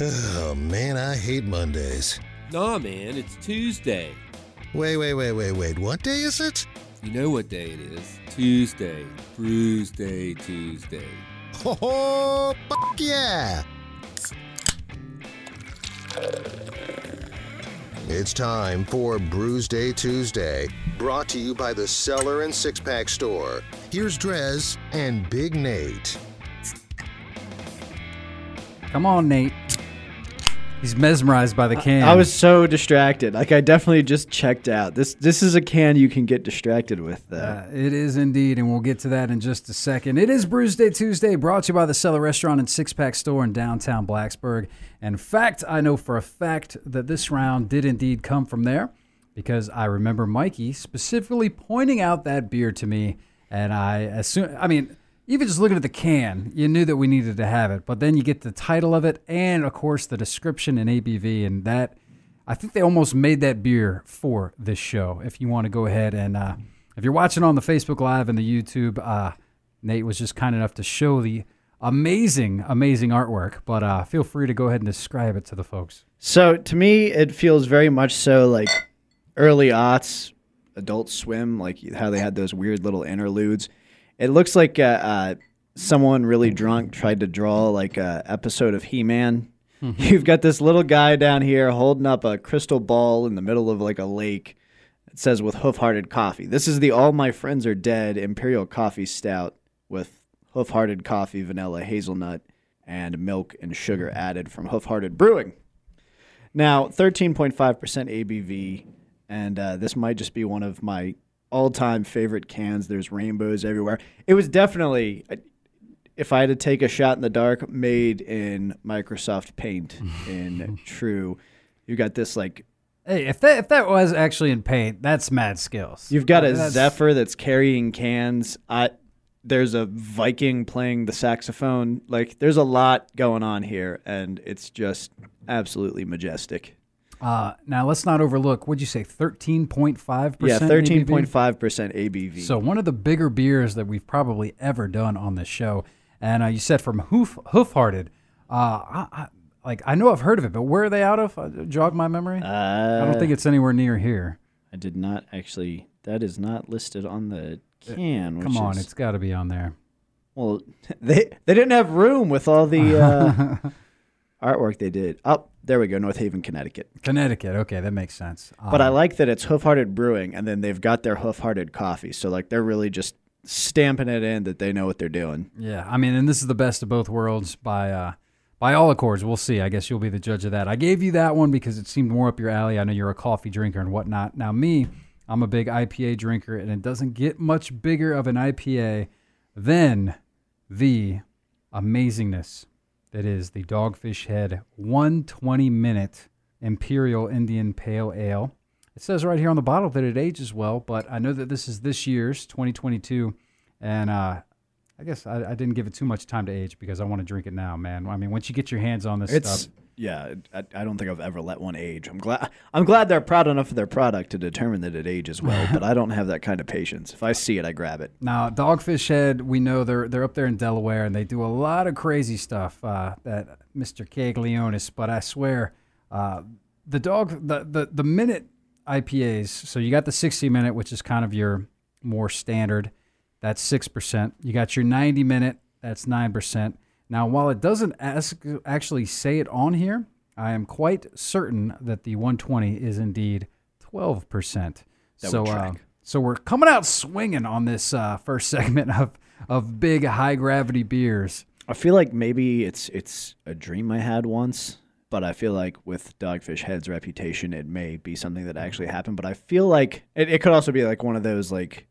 Oh man, I hate Mondays. Nah, man, it's Tuesday. Wait, wait, wait, wait, wait. What day is it? You know what day it is? Tuesday. Bruise Day Tuesday. Oh, fuck yeah! It's time for Brews Day Tuesday, brought to you by the Cellar and Six Pack Store. Here's Drez and Big Nate. Come on, Nate. He's mesmerized by the can. I was so distracted. Like I definitely just checked out. This this is a can you can get distracted with. Though. Uh, it is indeed, and we'll get to that in just a second. It is Brews Day Tuesday, brought to you by the Cellar Restaurant and Six Pack Store in downtown Blacksburg. In fact, I know for a fact that this round did indeed come from there because I remember Mikey specifically pointing out that beer to me, and I assume, I mean, even just looking at the can, you knew that we needed to have it. But then you get the title of it, and of course the description and ABV, and that I think they almost made that beer for this show. If you want to go ahead and uh, if you're watching on the Facebook Live and the YouTube, uh, Nate was just kind enough to show the amazing, amazing artwork. But uh, feel free to go ahead and describe it to the folks. So to me, it feels very much so like early aughts, Adult Swim, like how they had those weird little interludes. It looks like uh, uh, someone really drunk tried to draw like a episode of He Man. You've got this little guy down here holding up a crystal ball in the middle of like a lake. It says with hoof hearted coffee. This is the All My Friends Are Dead Imperial Coffee Stout with hoof hearted coffee, vanilla, hazelnut, and milk and sugar added from Hoof Hearted Brewing. Now, 13.5% ABV, and uh, this might just be one of my all time favorite cans. There's rainbows everywhere. It was definitely, if I had to take a shot in the dark, made in Microsoft Paint in true. You got this like Hey, if that if that was actually in paint, that's mad skills. You've got a That's- Zephyr that's carrying cans. I, there's a Viking playing the saxophone. Like, there's a lot going on here, and it's just absolutely majestic. Uh, now let's not overlook. What'd you say? Thirteen point five percent. Yeah, thirteen point five percent ABV. So one of the bigger beers that we've probably ever done on this show, and uh, you said from Hoof Hoofhearted. Uh, I, I, like I know I've heard of it, but where are they out of? Uh, jog my memory. uh, I don't think it's anywhere near here. I did not actually. That is not listed on the can. Come on, is- it's got to be on there. well, they they didn't have room with all the uh, artwork they did. Up oh, there we go, North Haven, Connecticut. Connecticut. Okay, that makes sense. But I Um, like that it's Hoof Hearted Brewing, and then they've got their Hoof Hearted coffee. So like they're really just stamping it in that they know what they're doing. Yeah, I mean, and this is the best of both worlds by uh, by all accords. We'll see. I guess you'll be the judge of that. I gave you that one because it seemed more up your alley. I know you're a coffee drinker and whatnot. Now, me, I'm a big IPA drinker, and it doesn't get much bigger of an IPA than the amazingness that is the Dogfish Head 120 minute Imperial Indian Pale Ale. It says right here on the bottle that it ages well, but I know that this is this year's 2022, and uh, I guess I, I didn't give it too much time to age because I want to drink it now, man. I mean, once you get your hands on this It's stuff, yeah. I, I don't think I've ever let one age. I'm glad. I'm glad they're proud enough of their product to determine that it ages well. but I don't have that kind of patience. If I see it, I grab it. now Dogfish Head, we know they're they're up there in Delaware, and they do a lot of crazy stuff. Uh, that Mr. Calagione's, but I swear, uh, the dog, the, the the minute IPAs. So you got the 60 minute, which is kind of your more standard. That's six percent. You got your 90 minute. That's nine percent. Now, while it doesn't ask, actually say it on here, I am quite certain that the 120 is indeed 12 percent. That So, uh, so we're coming out swinging on this uh, first segment of of big high gravity beers. I feel like maybe it's it's a dream I had once, but I feel like with Dogfish Head's reputation, it may be something that actually happened. But I feel like it, it could also be like one of those like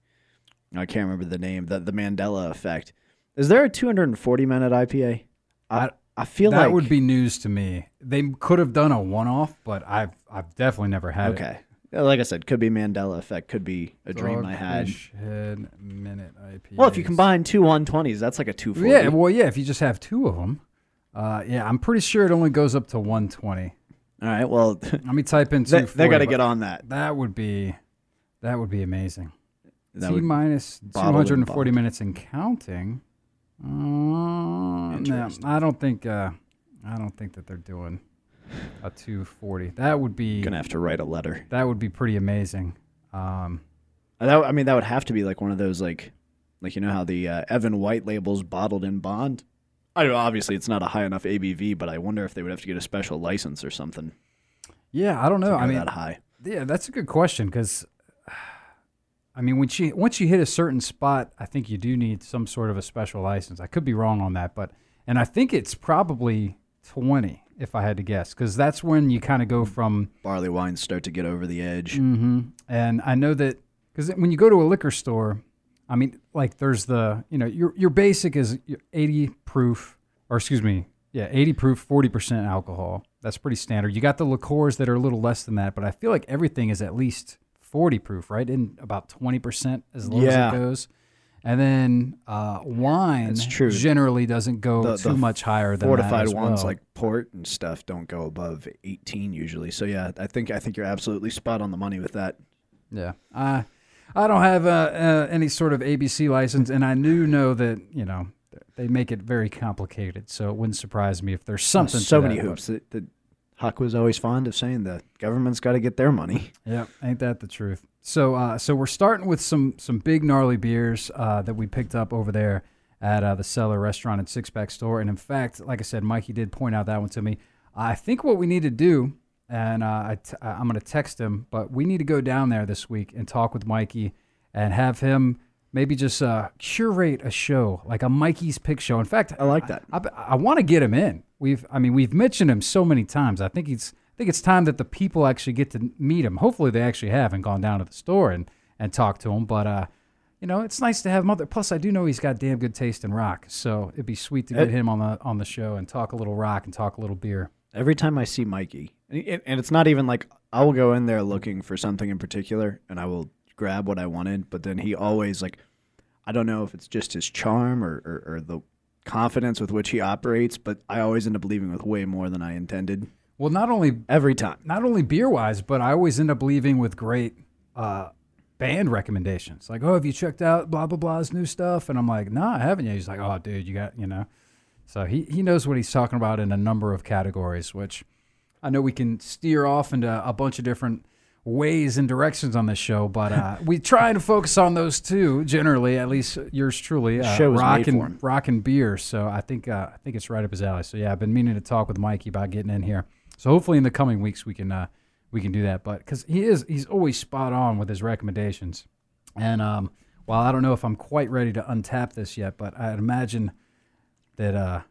I can't remember the name, the the Mandela effect. Is there a 240 minute IPA? I I feel that like would be news to me. They could have done a one off, but I've I've definitely never had it. okay. Like I said, could be Mandela effect, could be a dream I had. Dogfish Head minute IPA. Well, if you combine two 120s, that's like a 240. yeah, well, yeah, if you just have two of them, uh, yeah, I'm pretty sure it only goes up to 120. All right. Well, Let me type in 240. they got to get on that. That would be, that would be amazing. That T minus bottled and 240 minutes and counting. Uh, no, I don't think. Uh, I don't think that they're doing a 240. That would be Gonna have to write a letter. that would be pretty amazing. Um, Uh, That, I mean, that would have to be like one of those like, like you know how the uh, Evan White labels bottled in bond. I obviously it's not a high enough ABV, but I wonder if they would have to get a special license or something. yeah, I don't know. I mean, that high. Yeah, that's a good question because, I mean, once you once you hit a certain spot, I think you do need some sort of a special license. I could be wrong on that, but and I think it's probably twenty if I had to guess because that's when you kind of go from. Barley wines start to get over the edge. hmm And I know that because when you go to a liquor store, I mean, like there's the you know your your basic is eighty proof or excuse me, yeah, eighty proof, forty percent alcohol. That's pretty standard. You got the liqueurs that are a little less than that, but I feel like everything is at least forty proof, right? In about twenty percent as low Yeah. as it goes. And then uh, wine generally doesn't go The- too the much higher than Fortified that ones well. like port and stuff don't go above 18 usually. So yeah, I think I think you're absolutely spot on the money with that. Yeah. I I don't have uh, uh, any sort of ABC license, and I do know that you know they make it very complicated. So it wouldn't surprise me if there's something. so many hoops that, that Huck was always fond of saying the government's got to get their money. Yeah, ain't that the truth? So, uh, so we're starting with some some big gnarly beers uh, that we picked up over there at uh, the Cellar Restaurant and Six Pack Store. And in fact, like I said, Mikey did point out that one to me. I think what we need to do, and uh, I t- I'm going to text him, but we need to go down there this week and talk with Mikey and have him maybe just uh, curate a show like a Mikey's Pick Show. In fact, I like that. I, I, want to get him in. We've, I mean, we've mentioned him so many times. I think he's, I think it's time that the people actually get to meet him. Hopefully, they actually have and gone down to the store and and talked to him. But uh, you know, it's nice to have him. Other, plus, I do know he's got damn good taste in rock, so it'd be sweet to get Eh. him on the on the show and talk a little rock and talk a little beer. Every time I see Mikey, and it's not even like I will go in there looking for something in particular, and I will grab what I wanted. But then he always like, I don't know if it's just his charm or, or, or the confidence with which he operates, but I always end up leaving with way more than I intended Well, not only every time. not only beer wise, but I always end up leaving with great uh, band recommendations. Like, oh, have you checked out blah blah blah's new stuff? And I'm like, no, I haven't yet. He's like, oh, dude, you got you know. So he he knows what he's talking about in a number of categories, which I know we can steer off into a bunch of different ways and directions on this show, but uh, we try to focus on those two generally. At least yours truly, uh, show rock and rock and beer. So I think uh, I think it's right up his alley. So yeah, I've been meaning to talk with Mikey about getting in here. So hopefully in the coming weeks we can uh, we can do that. But because he is he's always spot on with his recommendations. And um, while I don't know if I'm quite ready to untap this yet, but I'd imagine that uh,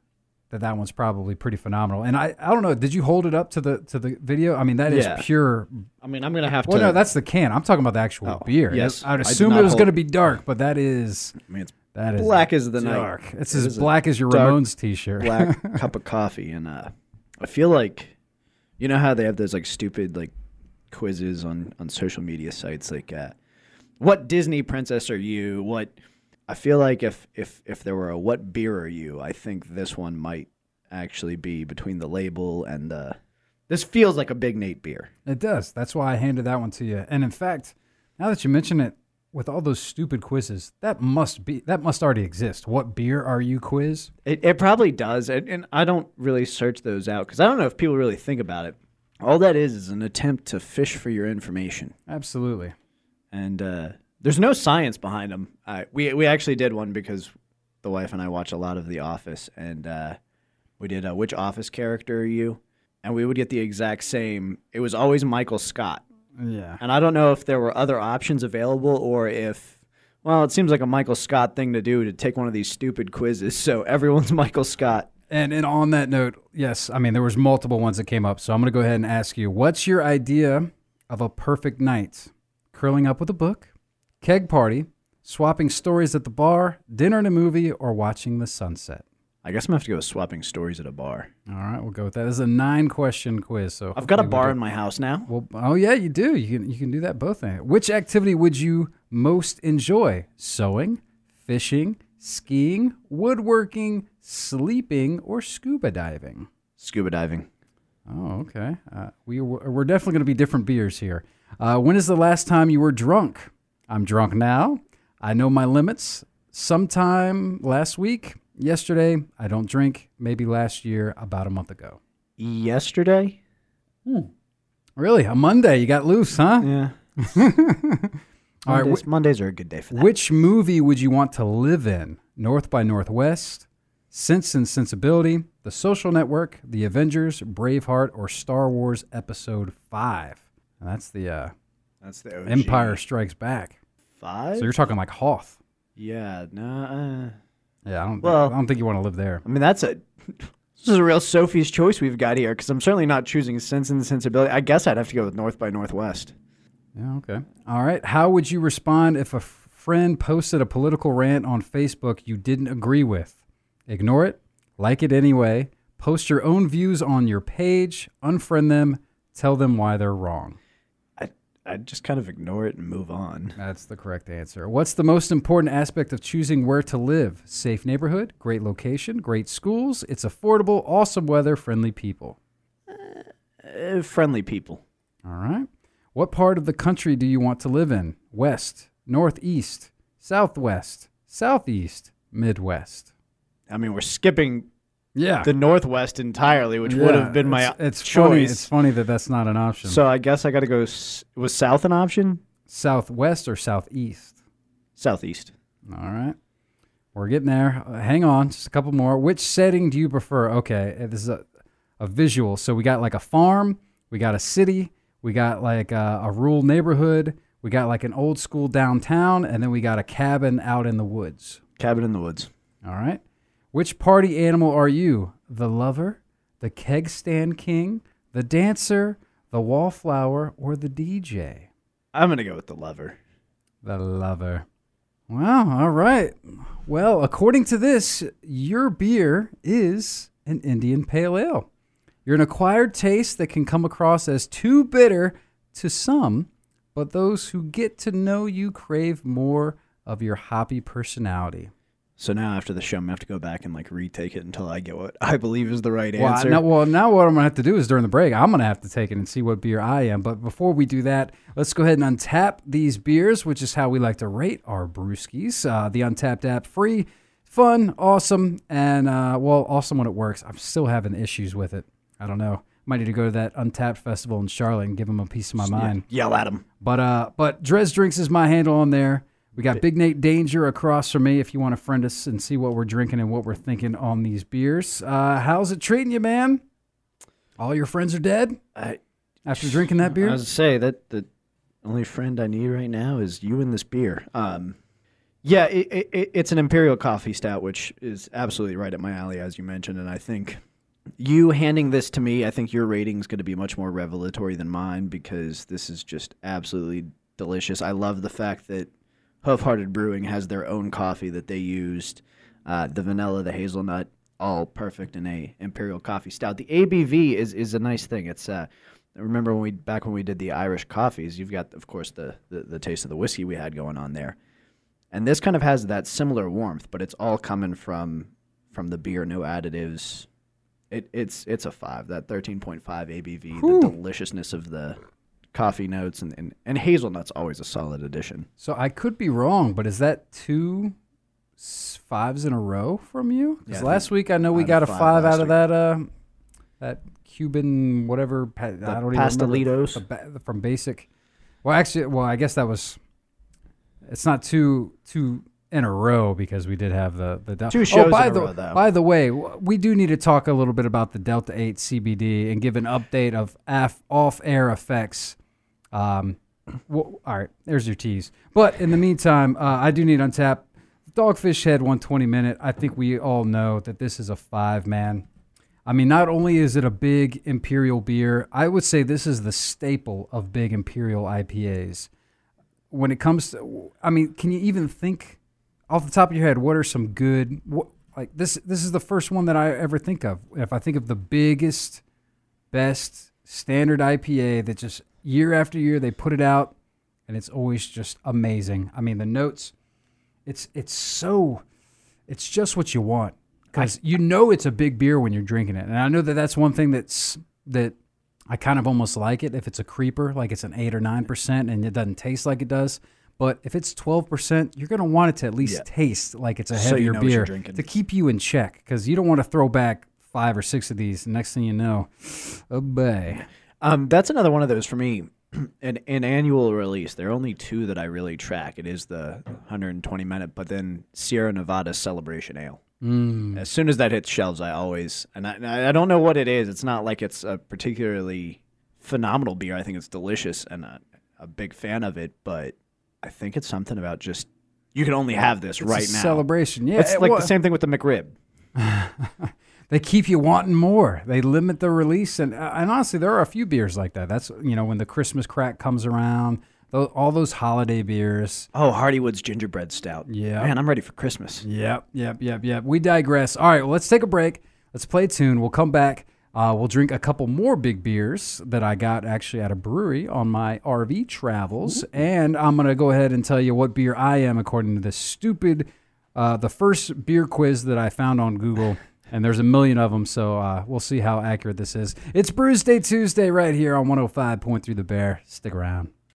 that that one's probably pretty phenomenal. And I, I don't know, did you hold it up to the to the video? I mean, that is Yeah. pure. I mean, I'm gonna have Well, to. Well, no, that's the can. I'm talking about the actual Oh, beer. yes. I'd assume it was to be dark, but that is I mean, it's that is black as the night. dark. It's It as black as your Ramones t-shirt. black cup of coffee, and uh, I feel like, you know how they have those like stupid like quizzes on on social media sites, like uh, what Disney princess are you? What I feel like if if if there were a what beer are you, I think this one might actually be between the label and uh, this feels like a Big Nate beer. It does. That's why I handed that one to you. And in fact, now that you mention it, with all those stupid quizzes, that must be that must already exist. What beer are you quiz? It, it probably does, and, and I don't really search those out because I don't know if people really think about it. All that is is an attempt to fish for your information, Absolutely. and uh, there's no science behind them. Uh, we we actually did one because the wife and I watch a lot of The Office, and uh, we did uh, which Office character are you? And we would get the exact same. It was always Michael Scott, Yeah. and I don't know if there were other options available or if. Well, it seems like a Michael Scott thing to do to take one of these stupid quizzes. So everyone's Michael Scott. And and on that note, yes, I mean there was multiple ones that came up. So I'm going to go ahead and ask you, what's your idea of a perfect night? Curling up with a book, keg party, swapping stories at the bar, dinner and a movie, or watching the sunset? I guess I'm gonna have to go with swapping stories at a bar. All right, we'll go with that. This is a nine question quiz. So I've got a bar in my house now. Well, oh yeah, you do. You can you can do that both. Which activity would you most enjoy? Sewing, fishing, skiing, woodworking, sleeping, or scuba diving? Scuba diving. Oh, okay. Uh, we we're definitely going to be different beers here. Uh, when is the last time you were drunk? I'm drunk now. I know my limits. Sometime last week, Yesterday, I don't drink. Maybe last year, about a month ago. Yesterday? Really? A Monday? You got loose, huh? Yeah. All right. Mondays, Mondays are a good day for that. Which movie would you want to live in? North by Northwest, Sense and Sensibility, The Social Network, The Avengers, Braveheart, or Star Wars Episode 5? And that's the uh, That's the OG. Empire Strikes Back. Five? So you're talking like Hoth. yeah, nah. Uh, Yeah, I don't, Well- I don't think you want to live there. I mean, that's a. This is a real Sophie's choice we've got here because I'm certainly not choosing Sense and Sensibility. I guess I'd have to go with North by Northwest. Yeah, okay. All right. How would you respond if a friend posted a political rant on Facebook you didn't agree with? Ignore it, like it anyway, post your own views on your page, unfriend them, tell them why they're wrong. I, I'd just kind of ignore it and move on. That's the correct answer. What's the most important aspect of choosing where to live? Safe neighborhood, great location, great schools, it's affordable, awesome weather, friendly people. Uh, friendly people. All right. What part of the country do you want to live in? West, northeast, southwest, southeast, midwest. I mean, we're skipping Yeah. the Northwest entirely, which would have been my it's, it's funny. choice. It's funny that that's not an option. So I guess I got to go. s- Was South an option? southwest or southeast? Southeast. All right. We're getting there. Uh, hang on, just a couple more. Which setting do you prefer? Okay, uh, this is a, a visual. So we got like a farm, we got a city, we got like a, a rural neighborhood, we got like an old school downtown, and then we got a cabin out in the woods. Cabin in the woods. All right. Which party animal are you? The lover, the keg stand king, the dancer, the wallflower, or the DJ? I'm gonna go with the lover. The lover. Wow. All right. Well, according to this, your beer is an Indian Pale Ale. You're an acquired taste that can come across as too bitter to some, but those who get to know you crave more of your hoppy personality. So now after the show, I'm gonna have to go back and like retake it until I get what I believe is the right Well, answer. now, well, now what I'm gonna have to do is during the break, I'm gonna have to take it and see what beer I am. But before we do that, let's go ahead and untap these beers, which is how we like to rate our brewskis. Uh, the Untappd app, free, fun, awesome, and uh, well, awesome when it works. I'm still having issues with it. I don't know. Might need to go to that Untappd festival in Charlotte and give them a piece of my mind. Yell at him. But uh, but Drez Drinks is my handle on there. We got Big Nate Danger across from me. If you want to friend us and see what we're drinking and what we're thinking on these beers, uh, how's it treating you, man? All your friends are dead I, after drinking that beer? I was to say that the only friend I need right now is you and this beer. Um, yeah, it, it- it's an imperial coffee stout, which is absolutely right at my alley, as you mentioned. And I think you handing this to me, I think your rating is going to be much more revelatory than mine because this is just absolutely delicious. I love the fact that Hoof Hearted Brewing has their own coffee that they used, uh, the vanilla, the hazelnut, all perfect in a imperial coffee stout. The ABV is is a nice thing. It's uh, remember when we back when we did the Irish coffees. You've got, of course, the, the the taste of the whiskey we had going on there, and this kind of has that similar warmth, but it's all coming from from the beer, no additives. It, it's it's a five. That thirteen point five ABV, Whew. the deliciousness of the coffee notes, and, and and hazelnut's always a solid addition. So I could be wrong, but is that two s- fives in a row from you? Yeah, Because I last week I know we got a five five last out of week. that uh, that Cuban whatever. Pa- I don't even remember. pastelitos. The ba- from basic. Well, actually, well, I guess that was. It's not two two in a row because we did have the the Del- Two shows oh, by in a the row, though. by the way, w- we do need to talk a little bit about the Delta Eight CBD and give an update of af- off air effects. Um, well, all right, there's your tease. But in the meantime, uh, I do need untap Dogfish Head 120 minute. I think we all know that this is a five man. I mean, not only is it a big imperial beer, I would say this is the staple of big imperial IPAs. When it comes to, I mean, can you even think off the top of your head what are some good what, like this? This is the first one that I ever think of. If I think of the biggest, best standard IPA that just year after year they put it out, and it's always just amazing. I mean, the notes, it's it's so, it's just what you want because you know it's a big beer when you're drinking it, and I know that that's one thing that's that I kind of almost like it if it's a creeper, like it's an eight or nine percent, and it doesn't taste like it does. But if it's 12%, you're going to want it to at least Yeah. taste like it's a So you heavier know beer to keep you in check because you don't want to throw back five or six of these. Next thing you know, oh boy. Um, that's another one of those for me. An, an annual release. There are only two that I really track. It is the 120 minute, but then Sierra Nevada Celebration Ale. Mm. As soon as that hits shelves, I always and I, and I don't know what it is. It's not like it's a particularly phenomenal beer. I think it's delicious and a, a big fan of it. But I think it's something about just you can only have this It's right now. Celebration. Yeah. It's it like wa- the same thing with the McRib. they keep you wanting more. They limit the release, and uh, and honestly, there are a few beers like that. That's you know when the Christmas crack comes around, all those holiday beers. Oh, Hardywood's gingerbread stout. Yeah. man, I'm ready for Christmas. Yep, yep, yep, yep. We digress. All right, well, let's take a break. Let's play a tune. We'll come back. Uh, we'll drink a couple more big beers that I got actually at a brewery on my RV travels, and I'm gonna go ahead and tell you what beer I am according to this stupid, uh, the first beer quiz that I found on Google. And there's a million of them, so uh, we'll see how accurate this is. It's Brews Day Tuesday right here on 105.3 The Bear. Stick around.